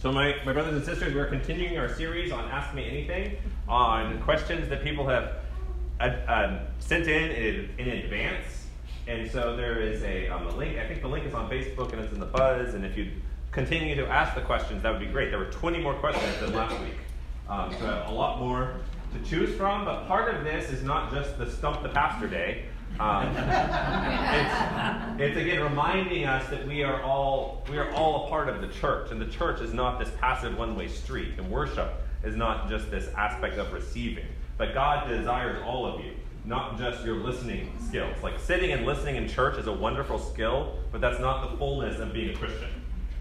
So, my, my brothers and sisters, we're continuing our series on Ask Me Anything, on questions that people have uh, uh, sent in, in in advance. And so there is a, um, a link. I think the link is on Facebook and it's in the buzz. And if you continue to ask the questions, that would be great. There were 20 more questions than last week. Um, so a lot more to choose from. But part of this is not just the Stump the Pastor Day. Um, it's, it's again reminding us that we are all we are all a part of the church, and the church is not this passive one-way street, and worship is not just this aspect of receiving. But God desires all of you, not just your listening skills. Like sitting and listening in church is a wonderful skill, but that's not the fullness of being a Christian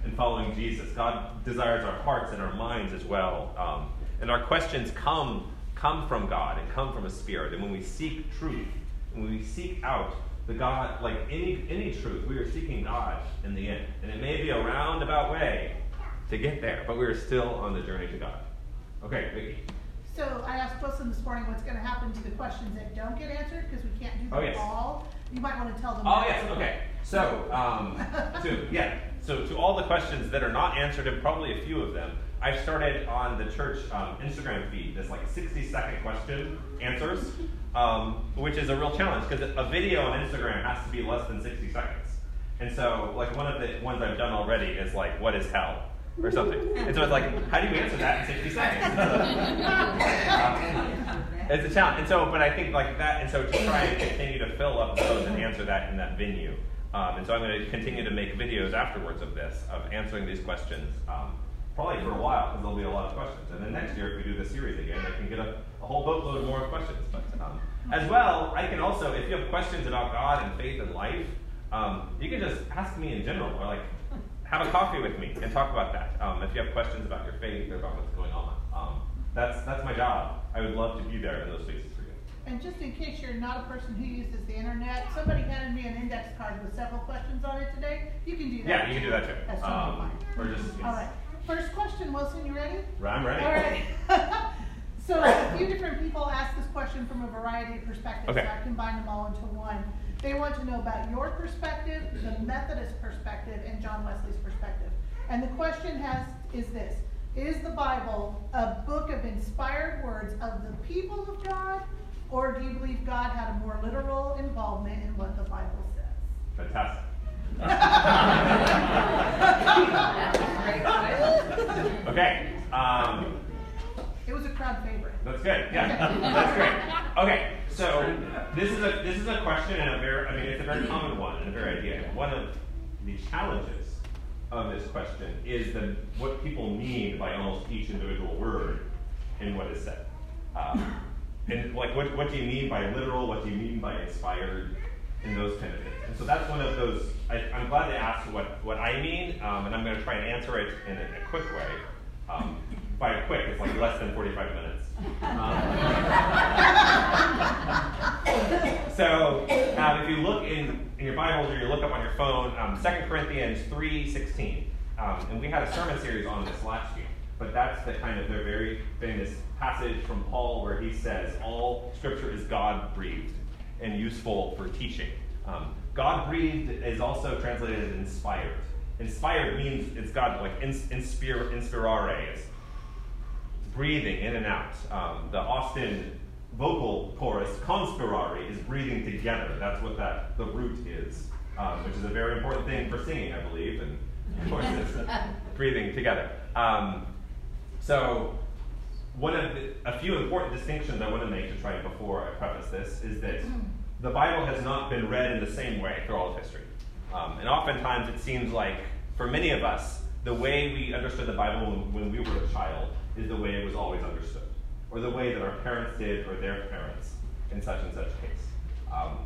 and following Jesus. God desires our hearts and our minds as well, um, and our questions come come from God and come from a spirit. And when we seek truth when we seek out the God, like any any truth, we are seeking God in the end. And it may be a roundabout way to get there, but we are still on the journey to God. Okay, Vicki. So I asked Wilson this morning what's going to happen to the questions that don't get answered because we can't do them oh, yes. all. You might want to tell them. Oh yes, okay. So, um, so yeah, so to all the questions that are not answered, and probably a few of them, I've started on the church um, Instagram feed this like 60 second question answers, um, which is a real challenge because a video on Instagram has to be less than 60 seconds. And so, like one of the ones I've done already is like, "What is hell?" or something. And so it's like, how do you answer that in 60 seconds? um, it's a challenge. And so, but I think like that, and so to try and continue to fill up those and answer that in that venue. Um, and so I'm going to continue to make videos afterwards of this, of answering these questions. Probably for a while because there'll be a lot of questions. And then next year, if we do this series again, I can get a, a whole boatload more questions. But um, as well, I can also, if you have questions about God and faith and life, um, you can just ask me in general, or like have a coffee with me and talk about that. Um, if you have questions about your faith or about what's going on, um, that's that's my job. I would love to be there in those spaces for you. And just in case you're not a person who uses the internet, somebody handed me an index card with several questions on it today. You can do that. Yeah, you can do that too. That's um, or just yes. all right. First question, Wilson, you ready? I'm ready. All right. so a few different people asked this question from a variety of perspectives. Okay. So I combined them all into one. They want to know about your perspective, the Methodist perspective, and John Wesley's perspective. And the question has is this: Is the Bible a book of inspired words of the people of God, or do you believe God had a more literal involvement in what the Bible says? Fantastic. okay. Um, it was a crowd favorite. That's good. Yeah, that's great. Okay, so this is a this is a question and a very I mean it's a very common one and a very idea. One of the challenges of this question is the what people mean by almost each individual word in what is said. Um, and like what what do you mean by literal? What do you mean by inspired? And those things. And so that's one of those. I, am glad they asked what what I mean, um, and I'm going to try and answer it in a, a quick way. Um, by quick, it's like less than 45 minutes. Um, so uh, if you look in, in your Bibles or you look up on your phone, um, 2 Corinthians 3.16. Um, and we had a sermon series on this last year. But that's the kind of the very famous passage from Paul where he says, all scripture is God breathed and useful for teaching. Um, God breathed is also translated as inspired. Inspired means it's God, like inspire, inspirare. It's breathing in and out. Um, the Austin vocal chorus, conspirare, is breathing together. That's what that the root is, um, which is a very important thing for singing, I believe, and of course it's breathing together. Um, so one of the, a few important distinctions I want to make to try before I preface this is that the Bible has not been read in the same way through all of history. Um, and oftentimes it seems like, for many of us, the way we understood the Bible when, when we were a child is the way it was always understood, or the way that our parents did, or their parents, in such and such case. Um,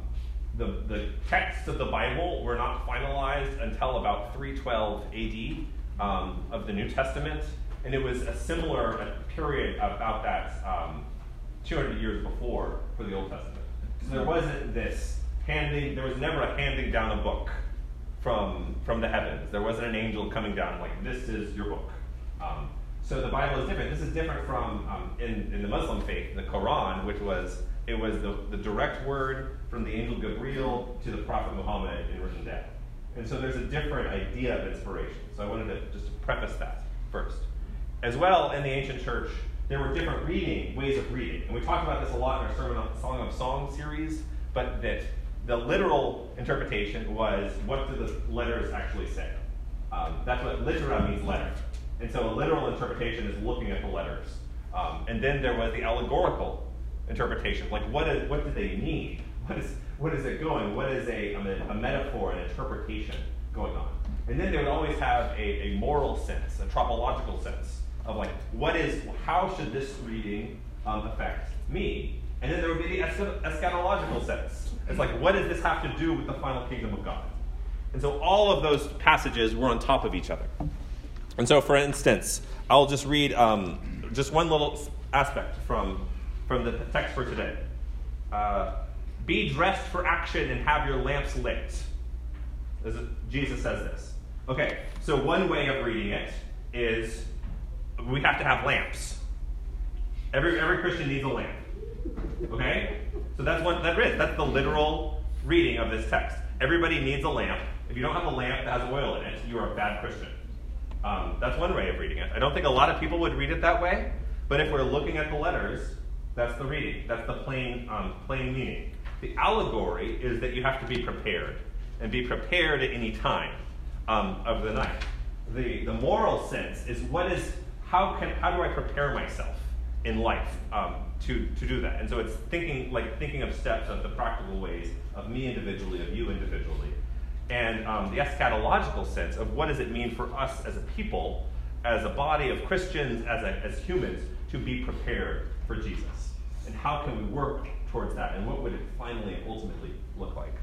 the, the texts of the Bible were not finalized until about 312 AD um, of the New Testament, and it was a similar period about that um, 200 years before for the Old Testament. So there wasn't this handing, there was never a handing down a book from, from the heavens. There wasn't an angel coming down like, this is your book. Um, so the Bible is different. This is different from um, in, in the Muslim faith, the Quran, which was it was the, the direct word from the angel Gabriel to the Prophet Muhammad in written down. And so there's a different idea of inspiration. So I wanted to just preface that. first. As well, in the ancient church, there were different reading ways of reading, and we talked about this a lot in our sermon on Song of Songs series. But that the literal interpretation was what do the letters actually say? Um, that's what litera means letter. And so a literal interpretation is looking at the letters. Um, and then there was the allegorical interpretation, like what, is, what do they mean? What is, what is it going? What is a, a metaphor, an interpretation going on? And then they would always have a, a moral sense, a tropological sense of like, what is, how should this reading um, affect me? And then there would be the eschatological sense. It's like, what does this have to do with the final kingdom of God? And so all of those passages were on top of each other. And so, for instance, I'll just read um, just one little aspect from, from the text for today. Uh, Be dressed for action and have your lamps lit. Jesus says this. Okay, so one way of reading it is we have to have lamps. Every, every Christian needs a lamp. Okay? So that's what that is. That's the literal reading of this text. Everybody needs a lamp. If you don't have a lamp that has oil in it, you are a bad Christian. Um, that's one way of reading it. I don't think a lot of people would read it that way, but if we're looking at the letters, that's the reading. That's the plain, um, plain meaning. The allegory is that you have to be prepared, and be prepared at any time um, of the night. The, the moral sense is what is, how, can, how do I prepare myself in life um, to, to do that? And so it's thinking, like thinking of steps of the practical ways of me individually, of you individually, and um, the eschatological sense of what does it mean for us as a people, as a body of Christians, as, a, as humans, to be prepared for Jesus. And how can we work towards that? And what would it finally and ultimately look like?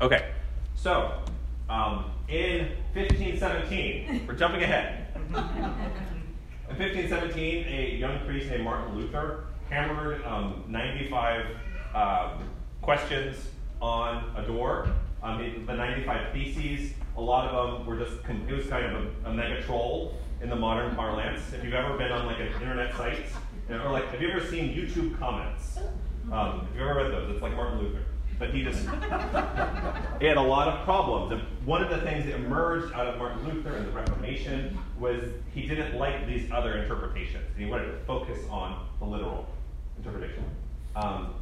Okay, so um, in 1517, we're jumping ahead. in 1517, a young priest named Martin Luther hammered um, 95 uh, questions on a door um, the 95 Theses, a lot of them were just, it was kind of a, a mega troll in the modern parlance. If you've ever been on like an internet site, or like, have you ever seen YouTube comments? Um, have you ever read those? It's like Martin Luther. But he just, he had a lot of problems. And one of the things that emerged out of Martin Luther and the Reformation was he didn't like these other interpretations. And he wanted to focus on the literal interpretation. Um,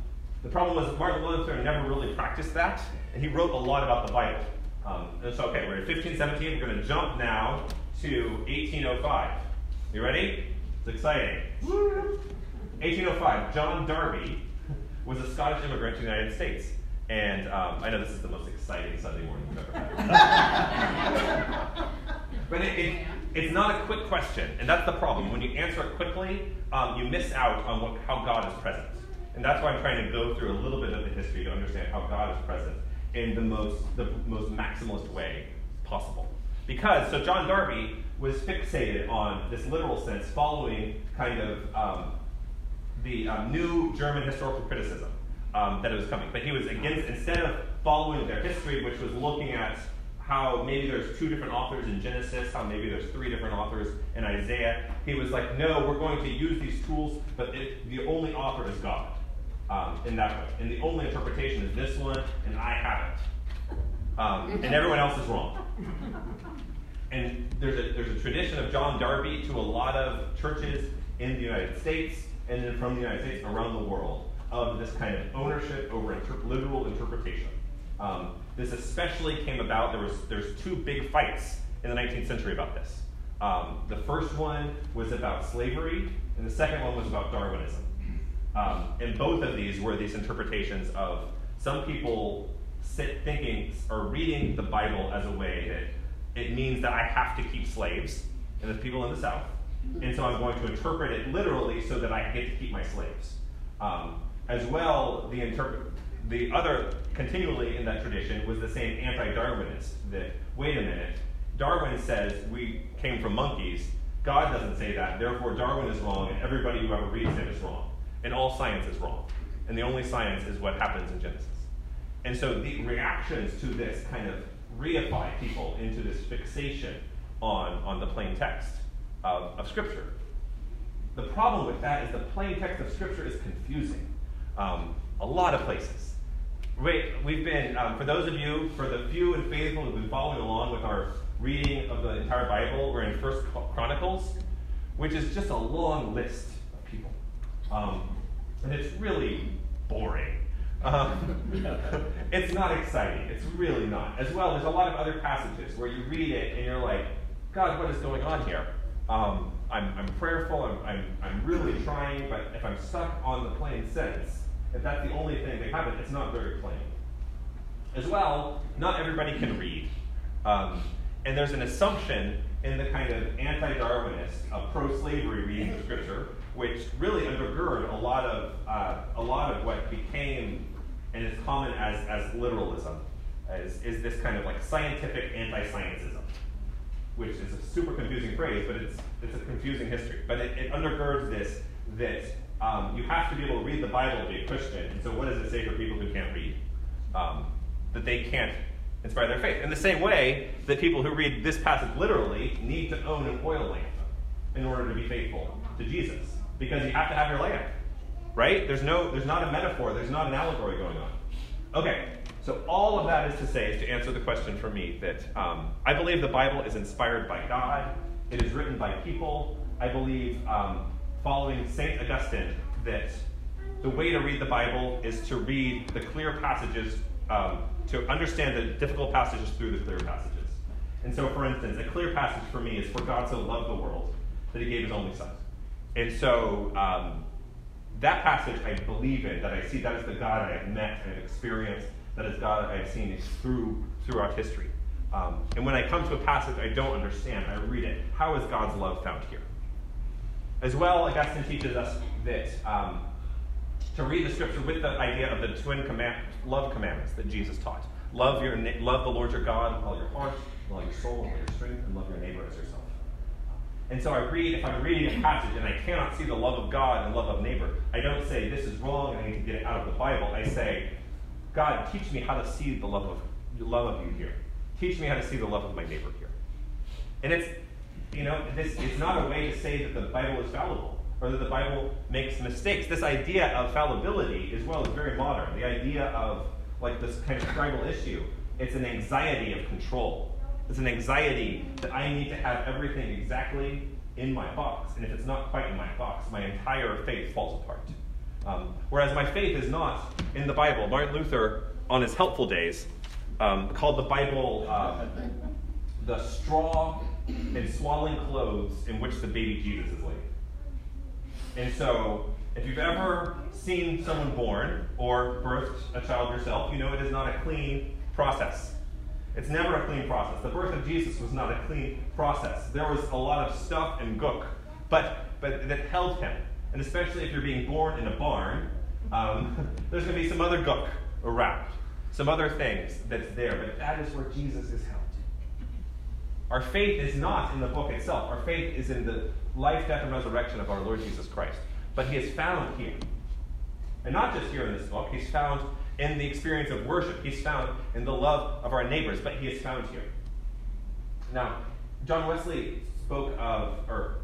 the problem was that Martin Luther never really practiced that, and he wrote a lot about the Bible. Um, and so, okay, we're in 1517. We're going to jump now to 1805. You ready? It's exciting. 1805. John Darby was a Scottish immigrant to the United States. And um, I know this is the most exciting Sunday morning we've ever had. but it, it, it's not a quick question, and that's the problem. When you answer it quickly, um, you miss out on what, how God is present. And that's why I'm trying to go through a little bit of the history to understand how God is present in the most, the most maximalist way possible. Because, so John Darby was fixated on this literal sense following kind of um, the um, new German historical criticism um, that it was coming. But he was against, instead of following their history, which was looking at how maybe there's two different authors in Genesis, how maybe there's three different authors in Isaiah, he was like, no, we're going to use these tools, but it, the only author is God um, in that way. And the only interpretation is this one, and I have it. Um, and everyone else is wrong. And there's a, there's a tradition of John Darby to a lot of churches in the United States and then from the United States around the world of this kind of ownership over literal interpretation. Um, this especially came about, there was, there's two big fights in the 19th century about this. Um, the first one was about slavery, and the second one was about Darwinism. Um, and both of these were these interpretations of some people sit thinking or reading the Bible as a way that it means that I have to keep slaves, and there's people in the South. And so I'm going to interpret it literally so that I get to keep my slaves. Um, as well, the interpret the other continually in that tradition was the same anti-Darwinist that wait a minute, Darwin says we came from monkeys. God doesn't say that. Therefore, Darwin is wrong, and everybody who ever reads him is wrong and all science is wrong. And the only science is what happens in Genesis. And so the reactions to this kind of reify people into this fixation on, on the plain text of, of Scripture. The problem with that is the plain text of Scripture is confusing. Um, a lot of places. We, we've been, um, for those of you, for the few and faithful who've been following along with our reading of the entire Bible, we're in First Chronicles, which is just a long list of people. Um, and it's really boring. Um, it's not exciting. It's really not. As well, there's a lot of other passages where you read it and you're like, God, what is going on here? Um, I'm, I'm prayerful, I'm, I'm, I'm really trying, but if I'm stuck on the plain sense, if that's the only thing they have, it, it's not very plain. As well, not everybody can read. Um, and there's an assumption in the kind of anti Darwinist, uh, pro slavery reading of Scripture, which really undergird a lot of, uh, a lot of what became and is common as, as literalism, is, is this kind of like scientific anti sciencism, which is a super confusing phrase, but it's, it's a confusing history. But it, it undergirds this that um, you have to be able to read the Bible to be a Christian. And so, what does it say for people who can't read? Um, that they can't inspire their faith. In the same way that people who read this passage literally need to own an oil lamp in order to be faithful to Jesus, because you have to have your lamp, right? There's no, there's not a metaphor, there's not an allegory going on. Okay, so all of that is to say, is to answer the question for me that um, I believe the Bible is inspired by God. It is written by people. I believe, um, following Saint Augustine, that the way to read the Bible is to read the clear passages um, to understand the difficult passages through the clear passages. And so, for instance, a clear passage for me is For God so loved the world that he gave his only son. And so, um, that passage I believe in, that I see that is the God I have met and experienced, that is God I have seen through, throughout history. Um, and when I come to a passage I don't understand, I read it. How is God's love found here? As well, Augustine teaches us that um, to read the scripture with the idea of the twin command, love commandments that Jesus taught. Love your love the Lord your God with all your heart, with all your soul, with all your strength, and love your neighbor as yourself. And so I read, if I'm reading a passage and I cannot see the love of God and love of neighbor, I don't say this is wrong and I need to get it out of the Bible. I say, God, teach me how to see the love of love of you here. Teach me how to see the love of my neighbor here. And it's, you know, this is not a way to say that the Bible is fallible or that the Bible makes mistakes. This idea of fallibility, as well, is very modern. The idea of like this kind of tribal issue, it's an anxiety of control. It's an anxiety that I need to have everything exactly in my box. And if it's not quite in my box, my entire faith falls apart. Um, whereas my faith is not in the Bible. Martin Luther, on his helpful days, um, called the Bible um, the straw and swaddling clothes in which the baby Jesus is laid. And so, if you've ever seen someone born or birthed a child yourself, you know it is not a clean process. It's never a clean process. The birth of Jesus was not a clean process. There was a lot of stuff and gook, but, but that held him. And especially if you're being born in a barn, um, there's going to be some other gook around, some other things that's there. But that is where Jesus is held. Our faith is not in the book itself. Our faith is in the life, death, and resurrection of our Lord Jesus Christ. But he is found here. And not just here in this book, he's found in the experience of worship. He's found in the love of our neighbors, but he is found here. Now, John Wesley spoke of, or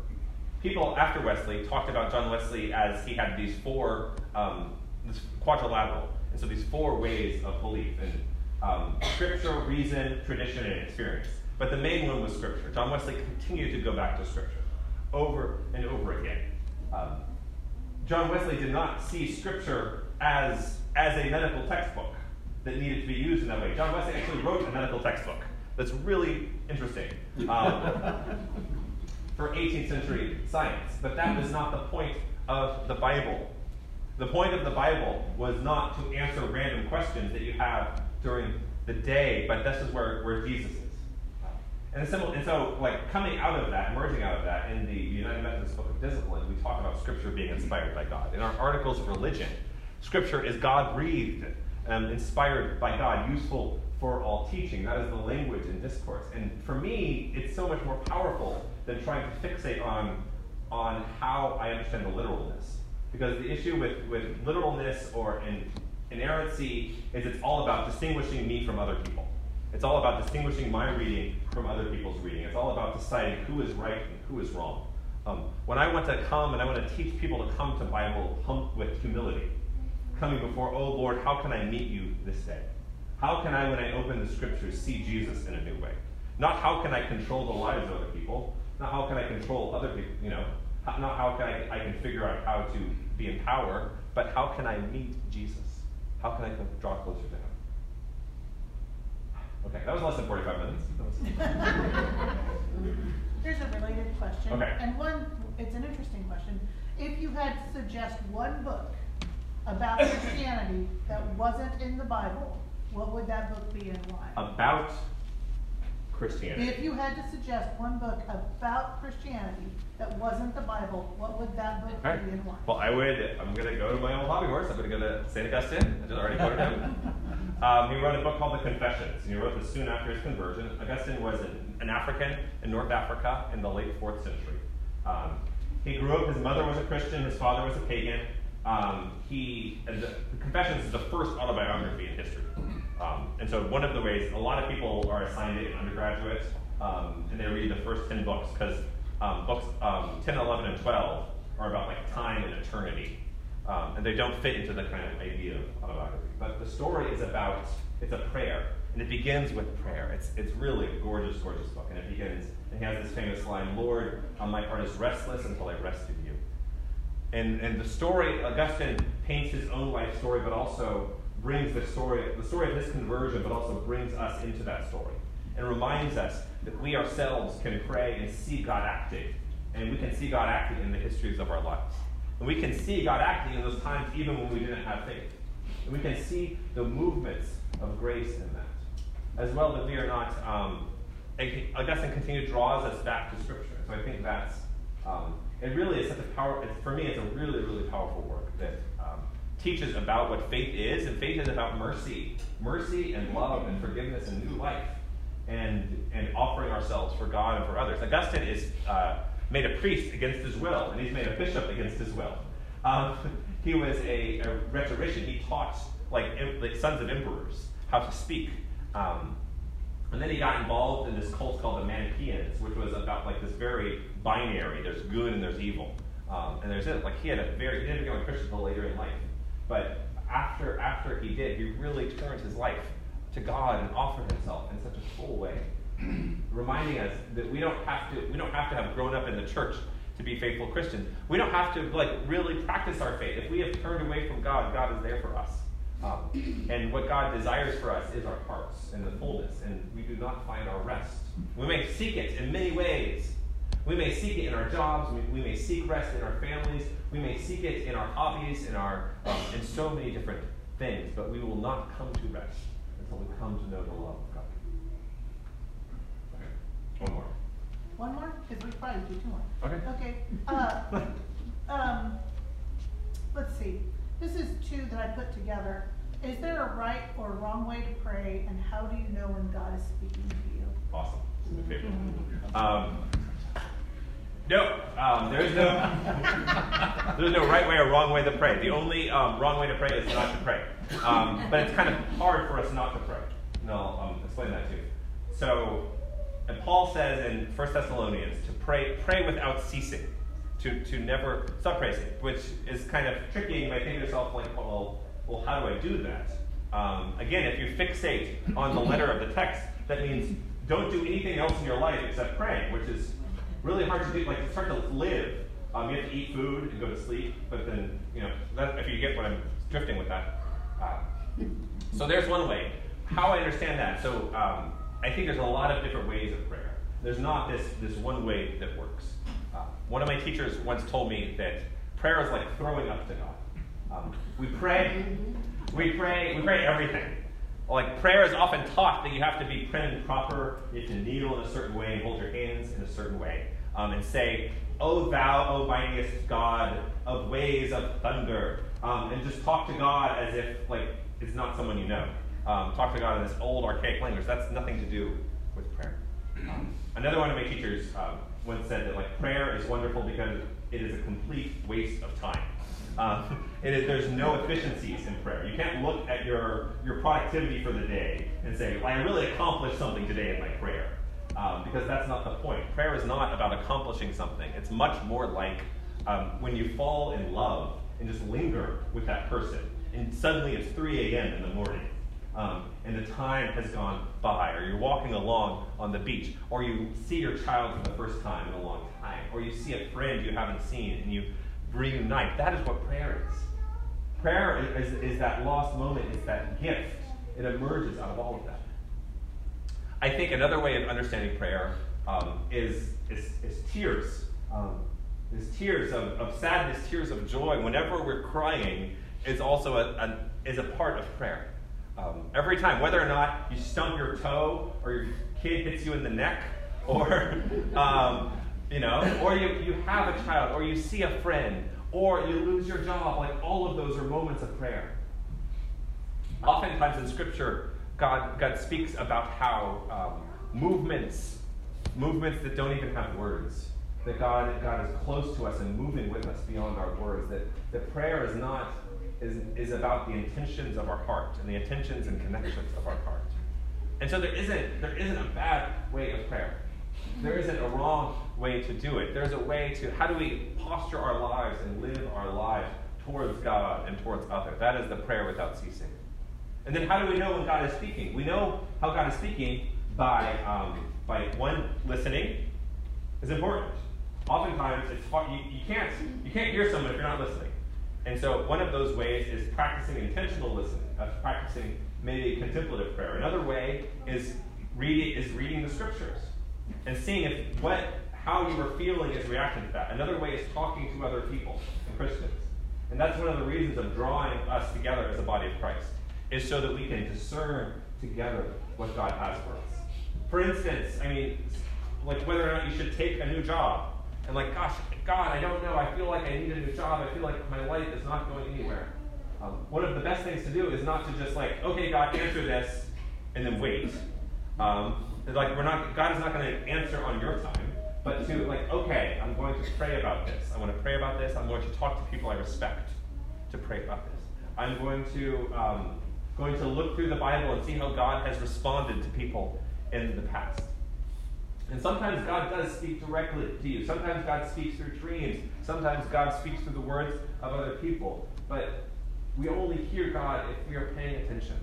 people after Wesley talked about John Wesley as he had these four, um, this quadrilateral, and so these four ways of belief, and um, scripture, reason, tradition, and experience. But the main one was Scripture. John Wesley continued to go back to Scripture over and over again. Um, John Wesley did not see Scripture as, as a medical textbook that needed to be used in that way. John Wesley actually wrote a medical textbook that's really interesting um, for 18th century science. But that was not the point of the Bible. The point of the Bible was not to answer random questions that you have during the day, but this is where, where Jesus is. And, simple, and so, like, coming out of that, emerging out of that, in the United Methodist Book of Discipline, we talk about Scripture being inspired by God. In our articles of religion, Scripture is God breathed, um, inspired by God, useful for all teaching. That is the language and discourse. And for me, it's so much more powerful than trying to fixate on, on how I understand the literalness. Because the issue with, with literalness or in, inerrancy is it's all about distinguishing me from other people. It's all about distinguishing my reading from other people's reading. It's all about deciding who is right and who is wrong. Um, when I want to come and I want to teach people to come to Bible hum- with humility, coming before, oh Lord, how can I meet you this day? How can I, when I open the scriptures, see Jesus in a new way? Not how can I control the lives of other people, not how can I control other people, you know, not how can I, I can figure out how to be in power, but how can I meet Jesus? How can I draw closer to him? Okay, that was less than 45 minutes. Here's a related question. Okay. And one, it's an interesting question. If you had to suggest one book about Christianity that wasn't in the Bible, what would that book be and why? About Christianity. If you had to suggest one book about Christianity that wasn't the Bible, what would that book Okay. be and why? Well, I would. I'm going to go to my old hobby horse. I'm going to go to Saint Augustine. I just already quoted him. Um, he wrote a book called The Confessions, and he wrote this soon after his conversion. Augustine was an, an African in North Africa in the late fourth century. Um, he grew up. His mother was a Christian. His father was a pagan. Um, he the Confessions is the first autobiography in history. Um, and so one of the ways a lot of people are assigned it in undergraduate, um, and they read the first ten books because um, books um, 10, 11, and 12 are about like time and eternity. Um, and they don't fit into the kind of idea of autobiography. But the story is about, it's a prayer. And it begins with prayer. It's, it's really a gorgeous, gorgeous book. And it begins, and he has this famous line, Lord, uh, my heart is restless until I rest in you. And, and the story, Augustine paints his own life story, but also brings the story, the story of his conversion, but also brings us into that story. And reminds us that we ourselves can pray and see God acting. And we can see God acting in the histories of our lives. And we can see God acting in those times even when we didn't have faith. And we can see the movements of grace in that. As well, that we are not, um, Augustine continued draws us back to Scripture. So I think that's, um, it really is such a power, for me, it's a really, really powerful work that teaches about what faith is. And faith is about mercy, mercy and love and forgiveness and new life. And, and offering ourselves for God and for others. Augustine is uh, made a priest against his will, and he's made a bishop against his will. Um, he was a, a, rhetorician. He taught like, like sons of emperors how to speak. Um, and then he got involved in this cult called the Manichaeans, which was about like this very binary. There's good and there's evil. Um, and there's it. Like he had a very he didn't become a Christian until later in life. But after after he did, he really turned his life to God and offered himself in such a full way reminding us that we don't have to we don't have to have grown up in the church to be faithful Christians. We don't have to like really practice our faith. If we have turned away from God, God is there for us. Um, and what God desires for us is our hearts and the fullness, and we do not find our rest. We may seek it in many ways. We may seek it in our jobs. We, we may seek rest in our families. We may seek it in our hobbies, in our um, in so many different things. But we will not come to rest until we come to know the love of God. One more. One more? Because we probably do two more. Okay. Okay. Uh, um, let's see. This is two that I put together. Is there a right or wrong way to pray, and how do you know when God is speaking to you? Awesome. This is my favorite. Um, no, um, there's no there's no right way or wrong way to pray. The only um, wrong way to pray is not to pray. Um, but it's kind of hard for us not to pray. And I'll um, explain that too. So and Paul says in 1 Thessalonians to pray, pray without ceasing, to, to never stop praising, which is kind of tricky. You might think to yourself, like, well, well, how do I do that? Um, again, if you fixate on the letter of the text, that means don't do anything else in your life except praying, which is really hard to do. Like, it's hard to live. Um, you have to eat food and go to sleep, but then, you know, that, if you get what I'm drifting with that. Uh, so there's one way. How I understand that. So um, I think there's a lot of different ways of prayer. There's not this, this one way that works. Uh, one of my teachers once told me that prayer is like throwing up to God. Um, we pray, we pray, we pray everything. Like prayer is often taught that you have to be prim and proper, you have to kneel in a certain way and hold your hands in a certain way, um, and say, "O Thou, O mightiest God of ways of thunder," um, and just talk to God as if like it's not someone you know um, talk to God in this old, archaic language. That's nothing to do with prayer. Um, another one of my teachers um, once said that like prayer is wonderful because it is a complete waste of time. Um, there's no efficiencies in prayer. You can't look at your, your productivity for the day and say, well, I really accomplished something today in my prayer. Um, because that's not the point. Prayer is not about accomplishing something. It's much more like um, when you fall in love and just linger with that person, and suddenly it's 3 a.m. in the morning, um, and the time has gone by, or you're walking along on the beach, or you see your child for the first time in a long time, or you see a friend you haven't seen and you reunite. That is what prayer is. Prayer is, is, is that lost moment, it's that gift. It emerges out of all of that. I think another way of understanding prayer um, is, is, is, tears. Um, is tears of, of sadness, tears of joy. Whenever we're crying, is also a, a, is a part of prayer. Um, every time, whether or not you stump your toe, or your kid hits you in the neck, or um, you know, or you, you have a child, or you see a friend, or you lose your job, like all of those are moments of prayer. Oftentimes in Scripture, God, God speaks about how um, movements, movements that don't even have words, that God, God is close to us and moving with us beyond our words, that, that prayer is not is, is about the intentions of our heart and the intentions and connections of our heart. And so there isn't, there isn't a bad way of prayer. There isn't a wrong way to do it. There's a way to how do we posture our lives and live our lives towards God and towards others. That is the prayer without ceasing. And then how do we know when God is speaking? We know how God is speaking by, um, by one, listening is important. Oftentimes, it's hard, you, you, can't, you can't hear someone if you're not listening. And so one of those ways is practicing intentional listening, uh, practicing maybe contemplative prayer. Another way is reading, is reading the scriptures and seeing if what, how you are feeling is reacting to that. Another way is talking to other people and Christians. And that's one of the reasons of drawing us together as a body of Christ, is so that we can discern together what God has for us. For instance, I mean, like whether or not you should take a new job. And like, gosh, God, I don't know. I feel like I need a new job. I feel like my life is not going anywhere. Um, one of the best things to do is not to just like, okay, God, answer this, and then wait. Um, like we're not, God is not going to answer on your time, but to like, okay, I'm going to pray about this. I want to pray about this. I'm going to talk to people I respect to pray about this. I'm going to um, going to look through the Bible and see how God has responded to people in the past. And sometimes God does speak directly to you. Sometimes God speaks through dreams. Sometimes God speaks through the words of other people. But we only hear God if we are paying attention.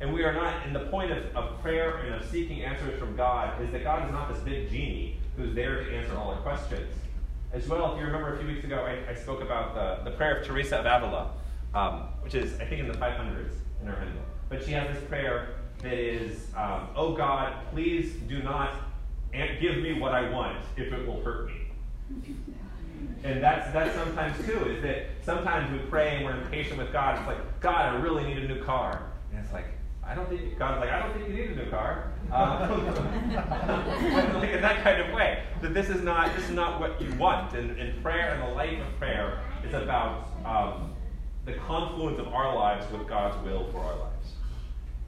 And we are not, and the point of, of prayer and of seeking answers from God is that God is not this big genie who's there to answer all our questions. As well, if you remember a few weeks ago, I, I spoke about the, the prayer of Teresa of Avila, um, which is, I think, in the 500s in her hymnal. But she has this prayer that is, um, Oh God, please do not give me what I want if it will hurt me. And that's that's sometimes too, is that sometimes we pray and we're impatient with God. It's like, God, I really need a new car. And it's like, I don't think God's like, I don't think you need a new car. Um, like in that kind of way. That this is not this is not what you want. And, and prayer and the life of prayer is about um, the confluence of our lives with God's will for our lives.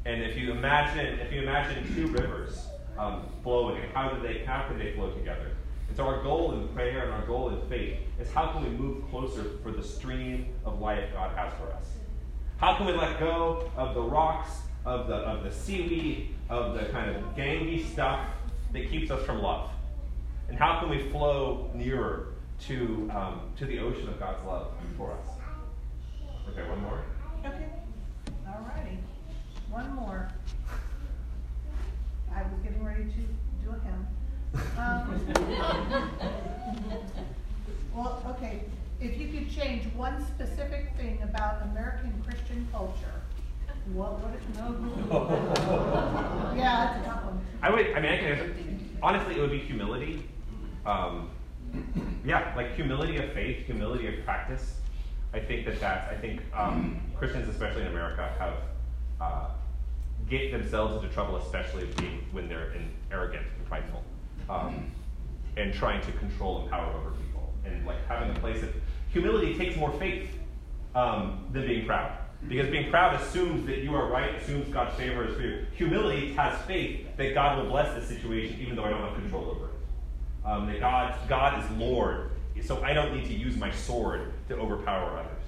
And if you imagine if you imagine two rivers um, flowing how do they how can they flow together? And so our goal in prayer and our goal in faith is how can we move closer for the stream of life God has for us? How can we let go of the rocks, of the of the seaweed, of the kind of gangy stuff that keeps us from love? And how can we flow nearer to um, to the ocean of God's love for us? Okay, one more. Okay. All righty. One more. I was getting ready to do a hymn. Um, well, okay, if you could change one specific thing about American Christian culture, what would it know? yeah, that's a tough one. I would, I mean, I can Honestly, it would be humility. Um, yeah, like humility of faith, humility of practice. I think that that's, I think um, Christians, especially in America, have uh, get themselves into trouble, especially being, when they're in, arrogant and prideful, um, and trying to control and power over people, and like having a place of humility takes more faith um, than being proud. Because being proud assumes that you are right, assumes God's favor is for you. Humility has faith that God will bless the situation even though I don't have control over it. Um, that God, God is Lord, so I don't need to use my sword to overpower others.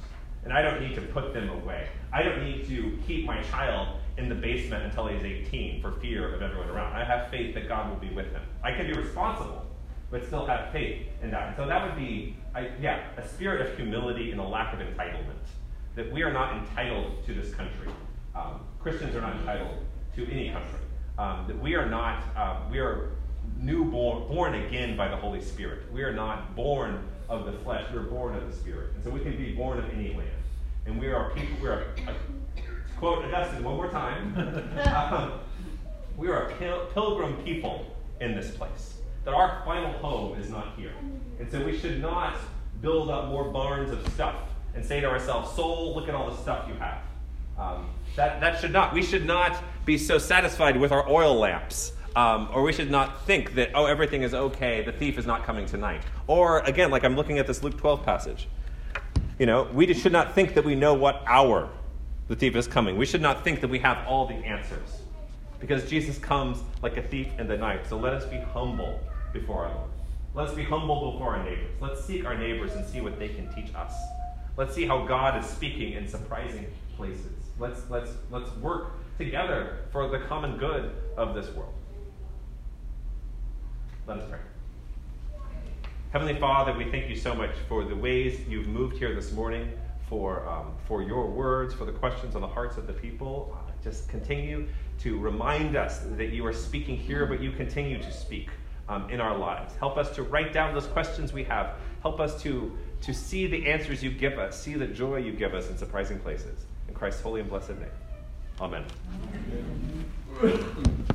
And I don't need to put them away. I don't need to keep my child in the basement until he's 18 for fear of everyone around. I have faith that God will be with him. I can be responsible, but still have faith in that. And so that would be, I, yeah, a spirit of humility and a lack of entitlement. That we are not entitled to this country. Um, Christians are not entitled to any country. Um, that we are not, uh, we are newborn, born again by the Holy Spirit. We are not born of the flesh, we're born of the Spirit. And so we can be born of any land. And we are people, we are, uh, quote Augustine one more time, um, we are a pil- pilgrim people in this place. That our final home is not here. And so we should not build up more barns of stuff and say to ourselves, soul, look at all the stuff you have. Um, that, that should not, we should not be so satisfied with our oil lamps um, or we should not think that, oh, everything is okay, the thief is not coming tonight. Or, again, like I'm looking at this Luke 12 passage. You know, we should not think that we know what hour the thief is coming. We should not think that we have all the answers. Because Jesus comes like a thief in the night. So let us be humble before our Lord. Let's be humble before our neighbors. Let's seek our neighbors and see what they can teach us. Let's see how God is speaking in surprising places. Let's, let's, let's work together for the common good of this world. Let us pray. Heavenly Father, we thank you so much for the ways you've moved here this morning, for, um, for your words, for the questions on the hearts of the people. Uh, just continue to remind us that you are speaking here, but you continue to speak um, in our lives. Help us to write down those questions we have. Help us to, to see the answers you give us, see the joy you give us in surprising places. In Christ's holy and blessed name. Amen. Amen.